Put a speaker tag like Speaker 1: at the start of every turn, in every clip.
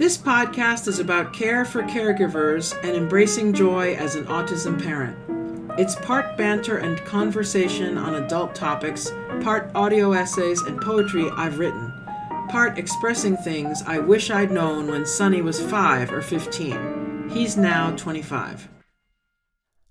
Speaker 1: This podcast is about care for caregivers and embracing joy as an autism parent. It's part banter and conversation on adult topics, part audio essays and poetry I've written, part expressing things I wish I'd known when Sonny was 5 or 15. He's now 25.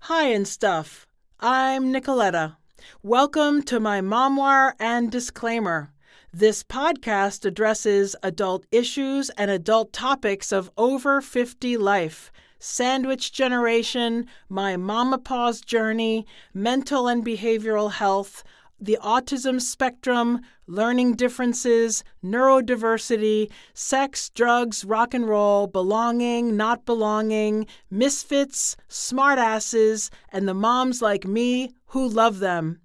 Speaker 1: Hi and stuff. I'm Nicoletta. Welcome to my memoir and disclaimer. This podcast addresses adult issues and adult topics of over 50 life, sandwich generation, my mom-opause journey, mental and behavioral health, the autism spectrum, learning differences, neurodiversity, sex, drugs, rock and roll, belonging, not belonging, misfits, smartasses, and the moms like me who love them.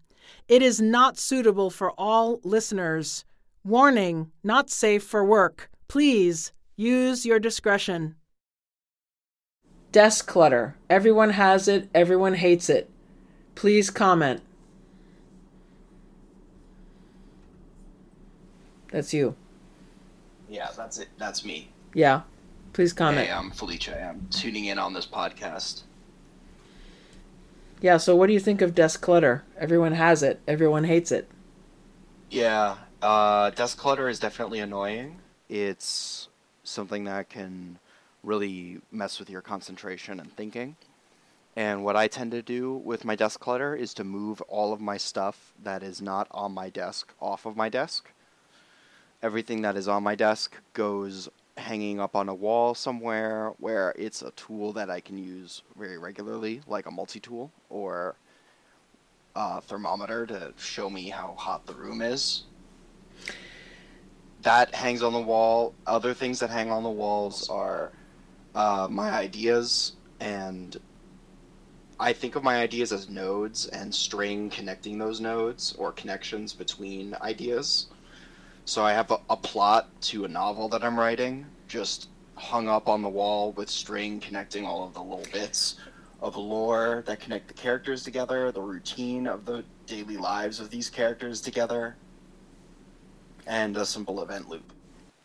Speaker 1: It is not suitable for all listeners. Warning, not safe for work. Please use your discretion. Desk clutter. Everyone has it, everyone hates it. Please comment. That's you.
Speaker 2: Yeah, that's it. That's me.
Speaker 1: Yeah. Please comment.
Speaker 2: Hey, I'm Felice. I'm tuning in on this podcast.
Speaker 1: Yeah, so what do you think of desk clutter? Everyone has it, everyone hates it.
Speaker 2: Yeah, uh, desk clutter is definitely annoying. It's something that can really mess with your concentration and thinking. And what I tend to do with my desk clutter is to move all of my stuff that is not on my desk off of my desk. Everything that is on my desk goes hanging up on a wall somewhere where it's a tool that I can use very regularly, like a multi tool or a thermometer to show me how hot the room is that hangs on the wall. Other things that hang on the walls are uh, my ideas, and I think of my ideas as nodes and string connecting those nodes or connections between ideas. So I have a, a plot to a novel that I'm writing, just hung up on the wall with string connecting all of the little bits of lore that connect the characters together, the routine of the daily lives of these characters together, and a simple event loop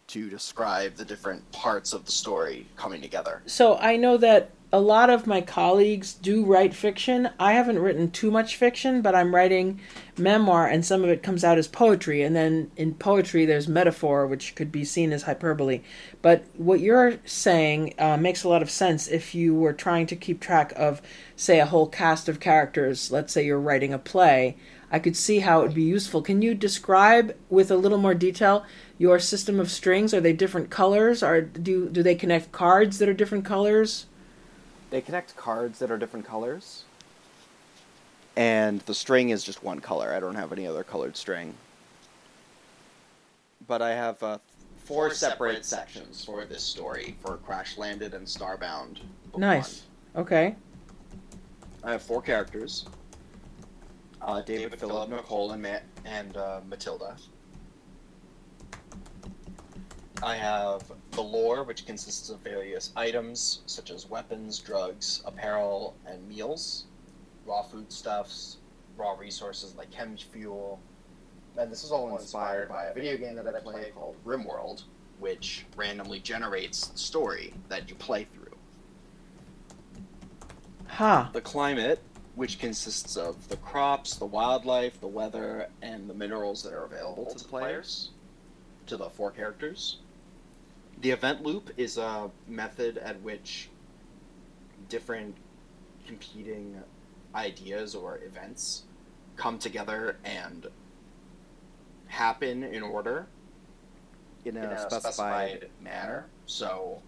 Speaker 2: to describe the different parts of the story coming together.
Speaker 1: So I know that a lot of my colleagues do write fiction. I haven't written too much fiction, but I'm writing memoir, and some of it comes out as poetry. And then in poetry, there's metaphor, which could be seen as hyperbole. But what you're saying uh, makes a lot of sense if you were trying to keep track of, say, a whole cast of characters. Let's say you're writing a play. I could see how it would be useful. Can you describe with a little more detail your system of strings? Are they different colors? Or do do they connect cards that are different colors?
Speaker 2: They connect cards that are different colors. And the string is just one color. I don't have any other colored string. But I have uh, four, four separate, separate sections for this story for Crash Landed and Starbound.
Speaker 1: Nice. One. Okay.
Speaker 2: I have four characters uh, David, David Philip, Nicole, and, Ma- and uh, Matilda. I have the lore, which consists of various items such as weapons, drugs, apparel, and meals, raw foodstuffs, raw resources like chem fuel. And this is all inspired by a video game that I play called RimWorld, which randomly generates the story that you play through.
Speaker 1: Huh.
Speaker 2: The climate which consists of the crops, the wildlife, the weather, and the minerals that are available to the players, to the four characters. The event loop is a method at which different competing ideas or events come together and happen in order in a, in a specified, specified manner. So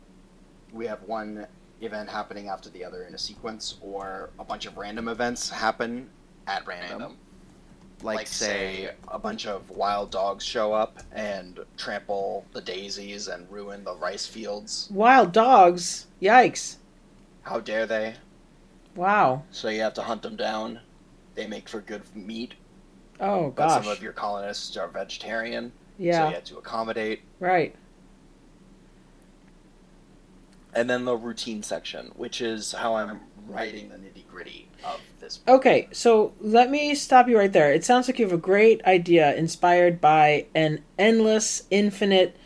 Speaker 2: we have one event happening after the other in a sequence, or a bunch of random events happen at random. random. Like, like, say, a bunch of wild dogs show up and trample the daisies and ruin the rice fields.
Speaker 1: Wild dogs? Yikes.
Speaker 2: How dare they?
Speaker 1: Wow.
Speaker 2: So you have to hunt them down. They make for good meat.
Speaker 1: Oh, gosh.
Speaker 2: But some of your colonists are vegetarian.
Speaker 1: Yeah.
Speaker 2: So you have to accommodate.
Speaker 1: Right
Speaker 2: and then the routine section, which is how I'm writing the nitty gritty of this.
Speaker 1: Book. Okay, so let me stop you right there. It sounds like you have a great idea inspired by an endless, infinite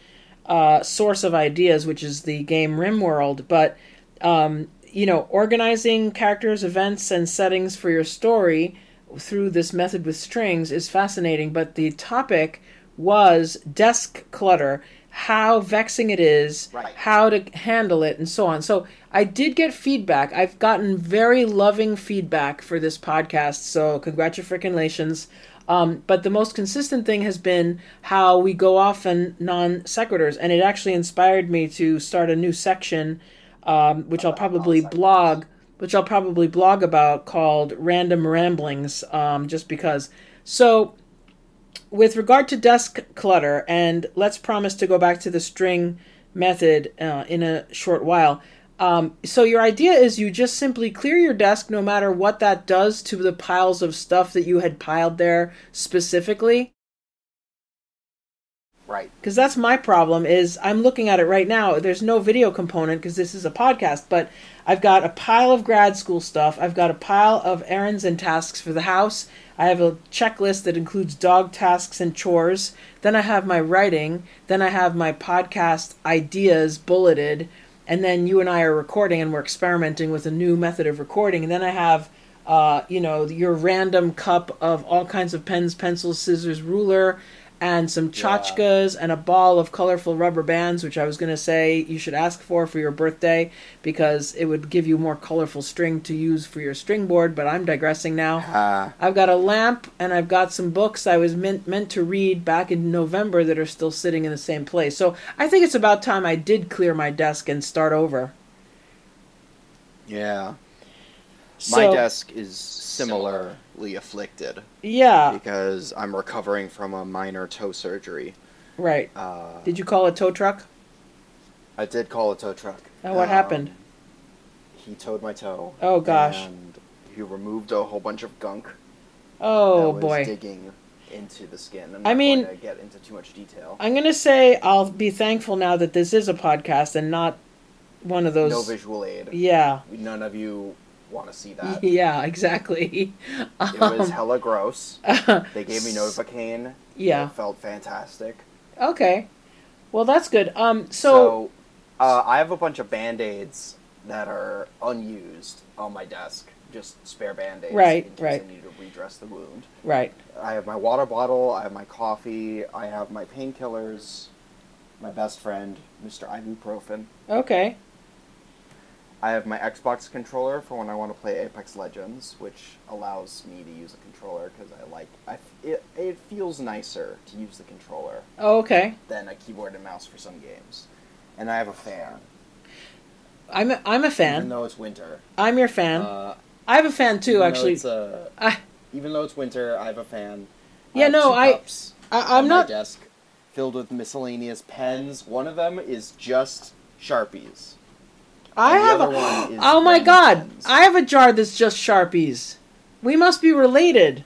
Speaker 1: uh, source of ideas, which is the game RimWorld. But um, you know, organizing characters, events, and settings for your story through this method with strings is fascinating. But the topic was desk clutter, how vexing it is,
Speaker 2: Right.
Speaker 1: how to handle it, and so on. So I did get feedback. I've gotten very loving feedback for this podcast. So congratulations. Um, but the most consistent thing has been how we go off on non sequiturs, and it actually inspired me to start a new section, um, which I'll probably blog, which I'll probably blog about called Random Ramblings, um, just because. So, with regard to desk clutter, and let's promise to go back to the string method uh, in a short while. Um, so your idea is you just simply clear your desk, no matter what that does to the piles of stuff that you had piled there specifically.
Speaker 2: Right.
Speaker 1: Because that's my problem. Is I'm looking at it right now. There's no video component because this is a podcast, but I've got a pile of grad school stuff. I've got a pile of errands and tasks for the house. I have a checklist that includes dog tasks and chores. Then I have my writing. Then I have my podcast ideas bulleted. And then you and I are recording and we're experimenting with a new method of recording. And then I have, uh, you know, your random cup of all kinds of pens, pencils, scissors, ruler, and some tchotchkes and a ball of colorful rubber bands, which I was going to say you should ask for for your birthday because it would give you more colorful string to use for your string board. But I'm digressing now.
Speaker 2: Uh,
Speaker 1: I've got a lamp and I've got some books I was meant meant to read back in November that are still sitting in the same place. So I think it's about time I did clear my desk and start over.
Speaker 2: yeah.
Speaker 1: So,
Speaker 2: My desk is similarly afflicted
Speaker 1: Yeah,
Speaker 2: because I'm recovering from a minor toe surgery.
Speaker 1: right.
Speaker 2: Uh,
Speaker 1: Did you call a tow truck?
Speaker 2: I did call a tow truck.
Speaker 1: And what
Speaker 2: Um,
Speaker 1: happened?
Speaker 2: He towed my toe.
Speaker 1: Oh, gosh.
Speaker 2: And he removed a whole bunch of gunk.
Speaker 1: Oh boy.
Speaker 2: digging into the skin.
Speaker 1: I mean-
Speaker 2: going to get into too much detail.
Speaker 1: I'm gonna say I'll be thankful now that this is a podcast and not one of those.
Speaker 2: no visual aid.
Speaker 1: Yeah,
Speaker 2: None of you want to see that.
Speaker 1: yeah, exactly.
Speaker 2: It was
Speaker 1: Um,
Speaker 2: hella gross. They gave me Novocaine.
Speaker 1: Yeah.
Speaker 2: It felt fantastic.
Speaker 1: Okay. Well, that's good. Um. So.
Speaker 2: So, uh, I have a bunch of band aids that are unused on my desk. Just spare band aids.
Speaker 1: Right, right.
Speaker 2: I need to redress the wound.
Speaker 1: right.
Speaker 2: I have my water bottle, I have my coffee, I have my painkillers, my best friend, Mr. Ibuprofen.
Speaker 1: Okay.
Speaker 2: I have my Xbox controller for when I want to play Apex Legends, which allows me to use a controller because I like I, it. It feels nicer to use the controller
Speaker 1: Oh, okay.
Speaker 2: than a keyboard and mouse for some games. And I have a fan,
Speaker 1: I'm a, I'm a fan.
Speaker 2: even though it's winter.
Speaker 1: I'm your fan.
Speaker 2: Uh,
Speaker 1: I have a fan too, actually.
Speaker 2: it's, uh,
Speaker 1: I,
Speaker 2: even though it's winter, I have a fan.
Speaker 1: Yeah,
Speaker 2: have
Speaker 1: no, I, I I'm
Speaker 2: my
Speaker 1: not.
Speaker 2: desk filled with miscellaneous pens. One of them is just sharpies.
Speaker 1: I have. A, oh my god! I have a jar that's just sharpies. We must be related.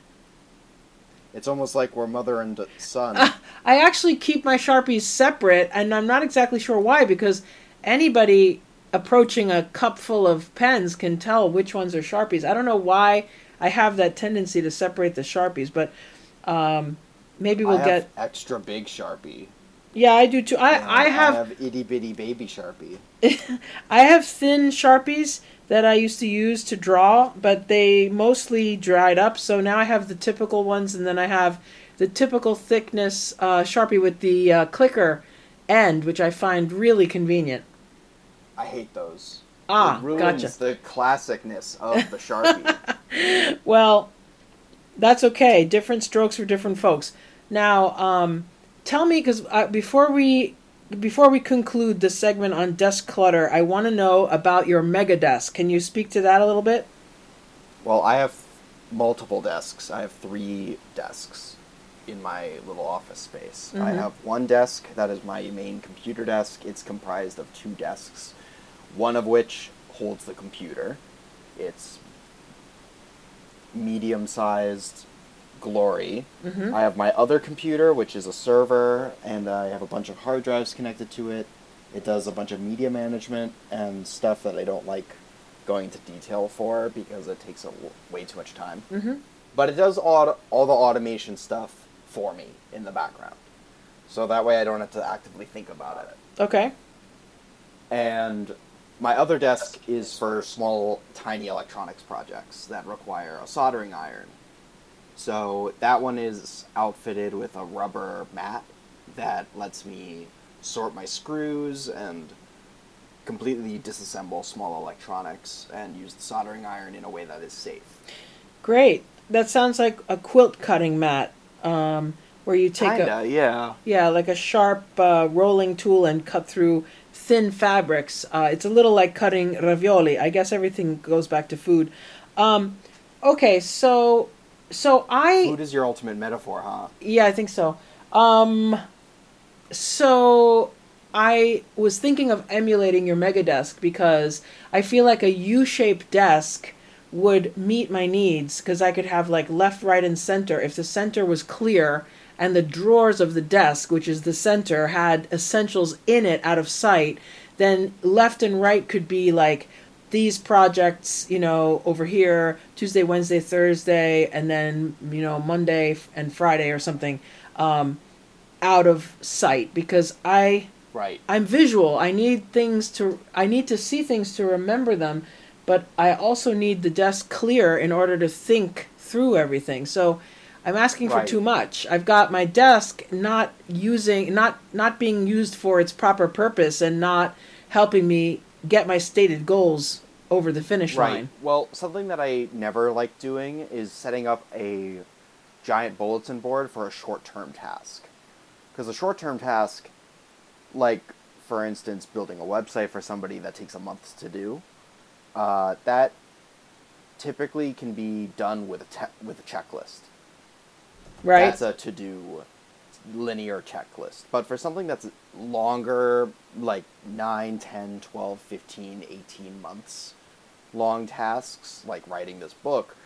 Speaker 2: It's almost like we're mother and son.
Speaker 1: I actually keep my sharpies separate, and I'm not exactly sure why because anybody approaching a cup full of pens can tell which ones are sharpies. I don't know why I have that tendency to separate the sharpies, but um, maybe we'll get.
Speaker 2: extra big sharpie.
Speaker 1: Yeah, I do too. I I have
Speaker 2: I have itty bitty baby sharpie.
Speaker 1: I have thin sharpies that I used to use to draw, but they mostly dried up. So now I have the typical ones, and then I have the typical thickness uh, sharpie with the uh, clicker end, which I find really convenient.
Speaker 2: I hate those.
Speaker 1: Ah,
Speaker 2: it ruins
Speaker 1: gotcha.
Speaker 2: the classicness of the sharpie.
Speaker 1: Well, that's okay. Different strokes for different folks. Now, um, tell me because uh, before we before we conclude the segment on desk clutter, I want to know about your mega desk. Can you speak to that a little bit?
Speaker 2: well, I have multiple desks. I have three desks in my little office space. I
Speaker 1: Mhm.
Speaker 2: have one desk that is my main computer desk. It's comprised of two desks, one of which holds the computer. It's medium sized glory.
Speaker 1: Mm-hmm.
Speaker 2: I have my other computer, which is a server, and I have a bunch of hard drives connected to it. It does a bunch of media management and stuff that I don't like going into detail for because it takes a, way too much time.
Speaker 1: Mm-hmm.
Speaker 2: But it does all, all the automation stuff for me in the background. so that way I don't have to actively think about it.
Speaker 1: Okay.
Speaker 2: And my other desk is for small, tiny electronics projects that require a soldering iron. So that one is outfitted with a rubber mat that lets me sort my screws and completely disassemble small electronics and use the soldering iron in a way that is safe.
Speaker 1: Great. That sounds like a quilt cutting mat, um, where you take
Speaker 2: Kinda,
Speaker 1: a
Speaker 2: yeah.
Speaker 1: yeah, like a sharp uh, rolling tool and cut through thin fabrics. Uh, it's a little like cutting ravioli. I guess everything goes back to food. Um, okay, so so I
Speaker 2: Food is your ultimate metaphor, huh?
Speaker 1: Yeah, I think so. Um, so I was thinking of emulating your mega desk because I feel like a U-shaped desk would meet my needs because I could have like left, right, and center. If the center was clear and the drawers of the desk, which is the center, had essentials in it out of sight, then left and right could be like these projects, you know, over here, Tuesday, Wednesday, Thursday, and then, you know, Monday and Friday or something, um, out of sight because I
Speaker 2: Right.
Speaker 1: I'm visual. I need things to I need to see things to remember them, but I also need the desk clear in order to think through everything. So I'm asking for
Speaker 2: Right.
Speaker 1: too much. I've got my desk not using not not being used for its proper purpose and not helping me get my stated goals over the finish
Speaker 2: Right.
Speaker 1: line.
Speaker 2: Well, something that I never like doing is setting up a giant bulletin board for a short term task. Because a short term task, like, for instance, building a website for somebody that takes a month to do, uh, that typically can be done with a, te- with a checklist.
Speaker 1: Right?
Speaker 2: That's a to do linear checklist. But for something that's longer, like 9, 10, 12, 15, 18 months long tasks, like writing this book,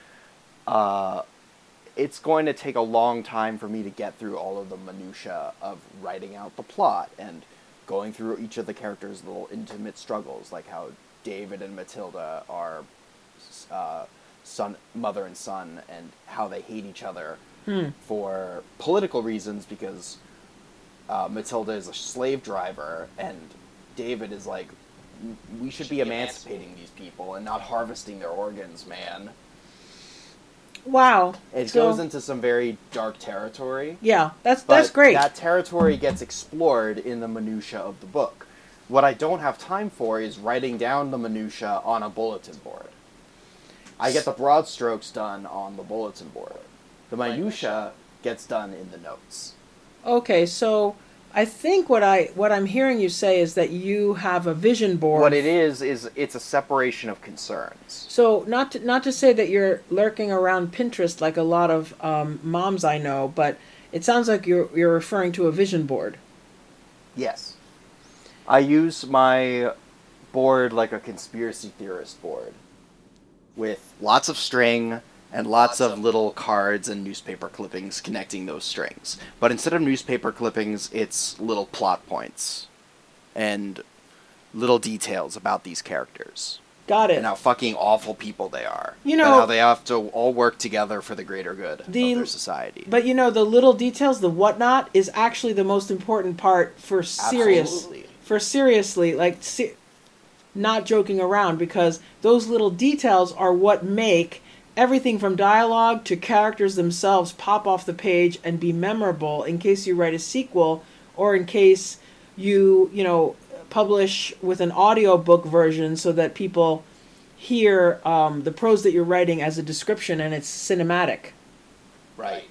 Speaker 2: uh, it's going to take a long time for me to get through all of the minutia of writing out the plot and going through each of the characters' little intimate struggles, like how David and Matilda are uh, son, mother and son, and how they hate each other
Speaker 1: Hmm.
Speaker 2: for political reasons because uh, Matilda is a slave driver and David is like, we should be emancipating these people and not harvesting their organs, man.
Speaker 1: Wow.
Speaker 2: It
Speaker 1: So-
Speaker 2: goes into some very dark territory.
Speaker 1: Yeah, that's
Speaker 2: But
Speaker 1: that's great.
Speaker 2: That territory gets explored in the minutia of the book. What I don't have time for is writing down the minutia on a bulletin board. I get the broad strokes done on the bulletin board. The minutia gets done in the notes.
Speaker 1: Okay, so I think what I what I'm hearing you say is that you have a vision board.
Speaker 2: What it is is it's a separation of concerns.
Speaker 1: So not to, not to say that you're lurking around Pinterest like a lot of um, moms I know, but it sounds like you're you're referring to a vision board.
Speaker 2: Yes. I use my board like a conspiracy theorist board with lots of string and lots of little cards and newspaper clippings connecting those strings. But instead of newspaper clippings, it's little plot points and little details about these characters
Speaker 1: Got it.
Speaker 2: and how fucking awful people they are.
Speaker 1: You
Speaker 2: and
Speaker 1: know-
Speaker 2: how they have to all work together for the greater good
Speaker 1: The-
Speaker 2: of their society.
Speaker 1: But you know the little details, the whatnot, is actually the most important part for serious.
Speaker 2: Absolutely.
Speaker 1: For seriously, like se- not joking around, because those little details are what make everything from dialogue to characters themselves pop off the page and be memorable in case you write a sequel or in case you you know publish with an audiobook version so that people hear um, the prose that you're writing as a description and it's cinematic.
Speaker 2: right.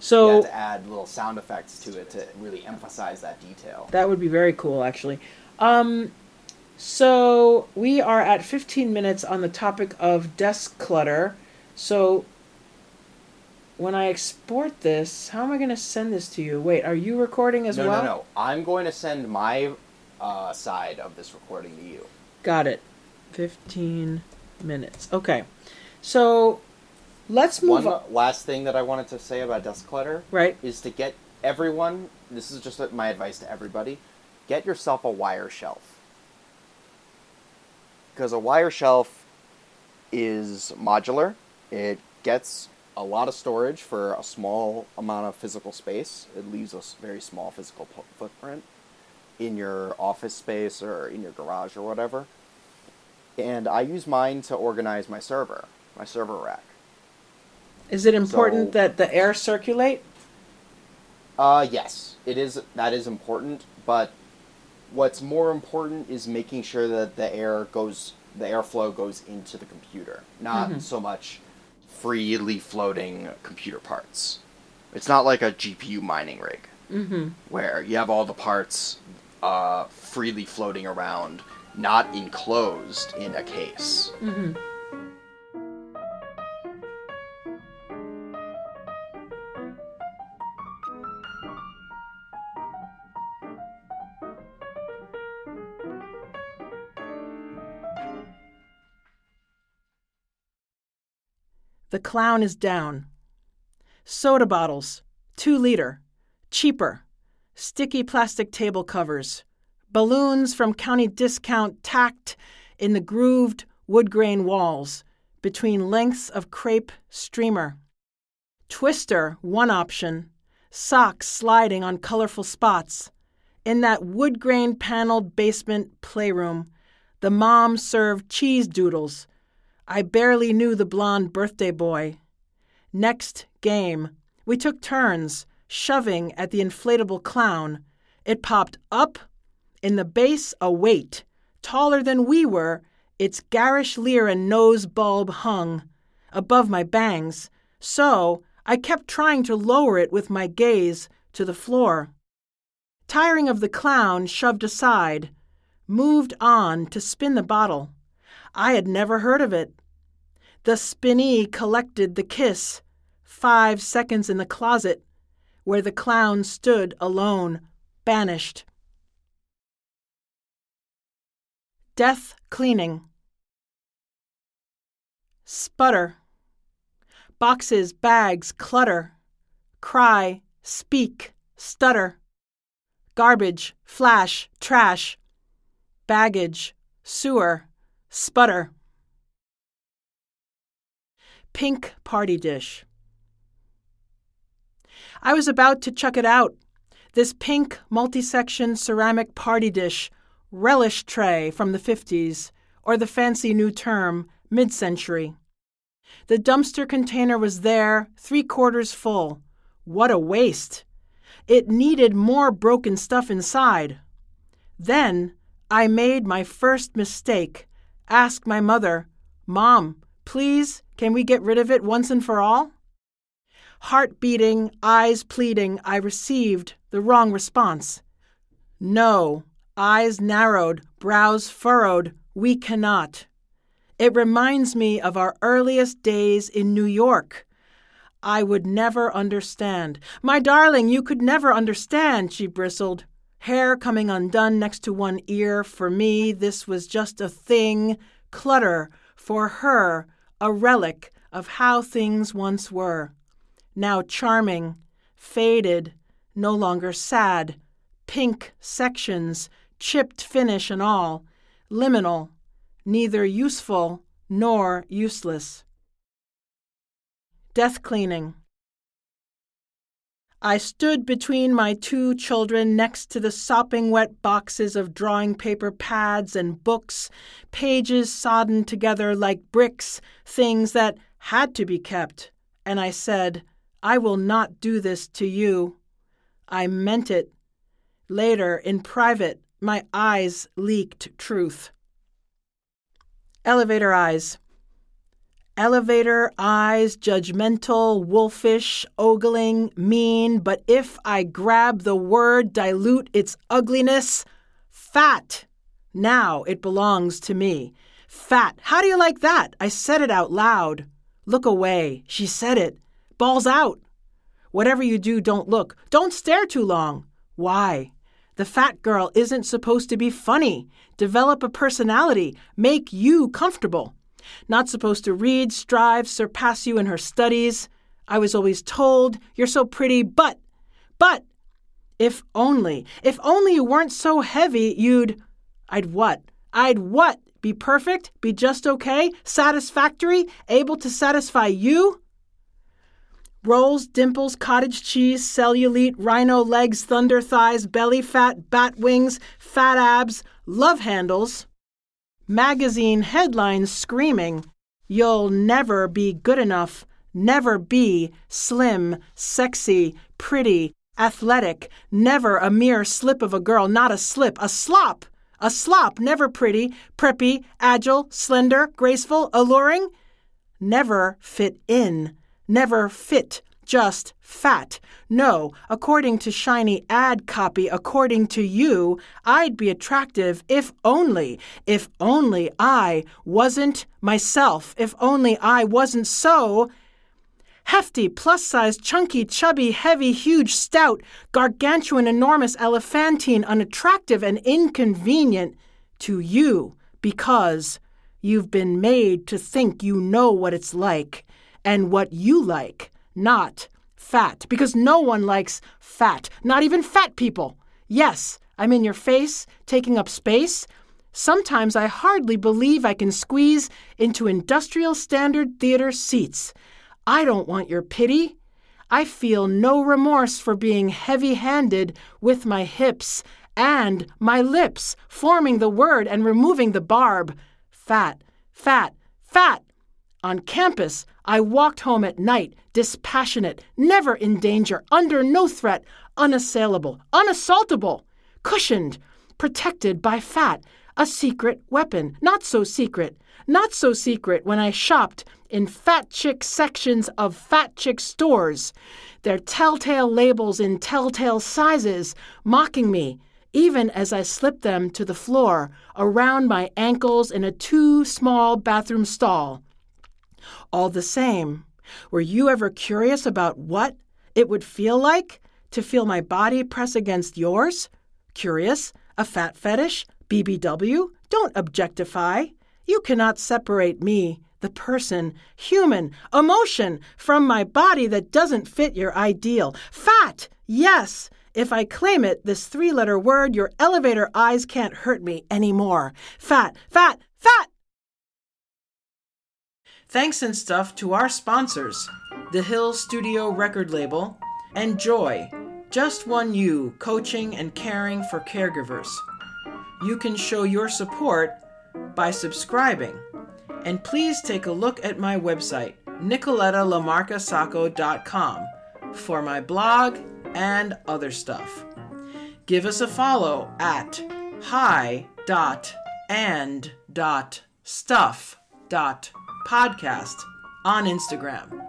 Speaker 1: So
Speaker 2: you have to add little sound effects to it to really emphasize that detail.
Speaker 1: That would be very cool, actually. Um, so we are at 15 minutes on the topic of desk clutter. So when I export this, how am I going to send this to you? Wait, are you recording as
Speaker 2: no,
Speaker 1: well?
Speaker 2: no, no. no. I'm going to send my uh, side of this recording to you.
Speaker 1: Got it. 15 minutes. Okay. So let's move
Speaker 2: One
Speaker 1: on.
Speaker 2: last thing that I wanted to say about desk clutter
Speaker 1: Right?
Speaker 2: is to get everyone. This is just my advice to everybody: get yourself a wire shelf. Because a wire shelf is modular. It gets a lot of storage for a small amount of physical space. It leaves a very small physical footprint in your office space or in your garage or whatever. And I use mine to organize my server, my server rack.
Speaker 1: Is it important so, that the air circulate?
Speaker 2: Uh, yes, it is. That is important, but what's more important is making sure that the air goes, the airflow goes into the computer, not mm-hmm. so much freely floating computer parts. It's not like a GPU mining rig mm-hmm. where you have all the parts uh, freely floating around, not enclosed in a case. Mm-hmm.
Speaker 1: The clown is down. Soda bottles, two liter, cheaper, sticky plastic table covers, balloons from county discount tacked in the grooved wood grain walls between lengths of crepe streamer. Twister, one option, socks sliding on colorful spots. In that wood grain paneled basement playroom, the mom served cheese doodles I barely knew the blond birthday boy. Next game, we took turns shoving at the inflatable clown. It popped up, in the base a weight, taller than we were, its garish leer and nose bulb hung above my bangs, so I kept trying to lower it with my gaze to the floor. Tiring of the clown, shoved aside, moved on to spin the bottle. I had never heard of it. The spinney collected the kiss, five seconds in the closet, where the clown stood alone, banished. Death cleaning. Sputter. Boxes, bags, clutter. Cry, speak, stutter. Garbage, flash, trash. Baggage, sewer, sputter pink party dish. I was about to chuck it out. This pink multi section ceramic party dish, relish tray from the 50s, or the fancy new term, mid century. The dumpster container was there, three quarters full. What a waste! It needed more broken stuff inside. Then I made my first mistake. Asked my mother, Mom, please, can we get rid of it once and for all? Heart beating, eyes pleading, I received the wrong response. No, eyes narrowed, brows furrowed, we cannot. It reminds me of our earliest days in New York. I would never understand. My darling, you could never understand, she bristled. Hair coming undone next to one ear. For me, this was just a thing. Clutter. For her, a relic of how things once were, now charming, faded, no longer sad, pink sections, chipped finish and all, liminal, neither useful nor useless. Death cleaning. I stood between my two children next to the sopping wet boxes of drawing paper pads and books, pages sodden together like bricks, things that had to be kept. And I said, I will not do this to you. I meant it. Later, in private, my eyes leaked truth. Elevator eyes. Elevator, eyes, judgmental, wolfish, ogling, mean, but if I grab the word, dilute its ugliness, fat. Now it belongs to me. Fat. How do you like that? I said it out loud. Look away. She said it. Balls out. Whatever you do, don't look. Don't stare too long. Why? The fat girl isn't supposed to be funny. Develop a personality. Make you comfortable. Not supposed to read, strive, surpass you in her studies. I was always told, You're so pretty, but, but, if only, if only you weren't so heavy, you'd. I'd what? I'd what? Be perfect? Be just okay? Satisfactory? Able to satisfy you? rolls, dimples, cottage cheese, cellulite, rhino legs, thunder thighs, belly fat, bat wings, fat abs, love handles. Magazine headlines screaming, You'll never be good enough, never be slim, sexy, pretty, athletic, never a mere slip of a girl, not a slip, a slop, a slop, never pretty, preppy, agile, slender, graceful, alluring, never fit in, never fit, just fat. No, according to shiny ad copy, according to you, I'd be attractive if only, if only I wasn't myself, if only I wasn't so hefty, plus sized, chunky, chubby, heavy, huge, stout, gargantuan, enormous, elephantine, unattractive, and inconvenient to you because you've been made to think you know what it's like and what you like, not fat, because no one likes fat, not even fat people. Yes, I'm in your face, taking up space. Sometimes I hardly believe I can squeeze into industrial standard theater seats. I don't want your pity. I feel no remorse for being heavy handed with my hips and my lips, forming the word and removing the barb. Fat, fat, fat. On campus, I walked home at night, dispassionate, never in danger, under no threat, unassailable, unassaultable, cushioned, protected by fat, a secret weapon, not so secret, not so secret when I shopped in fat chick sections of fat chick stores, their telltale labels in telltale sizes, mocking me, even as I slipped them to the floor around my ankles in a too small bathroom stall. All the same, were you ever curious about what it would feel like to feel my body press against yours? Curious? A fat fetish? BBW? Don't objectify. You cannot separate me, the person, human, emotion, from my body that doesn't fit your ideal. Fat! Yes! If I claim it, this three letter word, your elevator eyes can't hurt me anymore. Fat, fat, fat! Thanks and stuff to our sponsors The Hill Studio record label and Joy, Just One You, coaching and caring for caregivers. You can show your support by subscribing. And please take a look at my website, nicolettalamarcasacco.com, for my blog and other stuff. Give us a follow at hi.and.stuff.podcast on Instagram.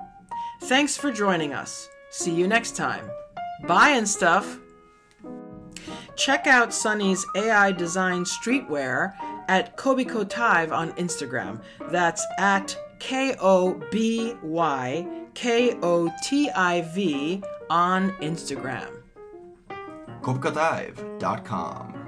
Speaker 1: Thanks for joining us. See you next time. Bye and stuff. Check out Sunny's AI design streetwear at Kobiko Tive on Instagram. That's at K O B Y K O T I V on Instagram.
Speaker 3: KobikoTive.com.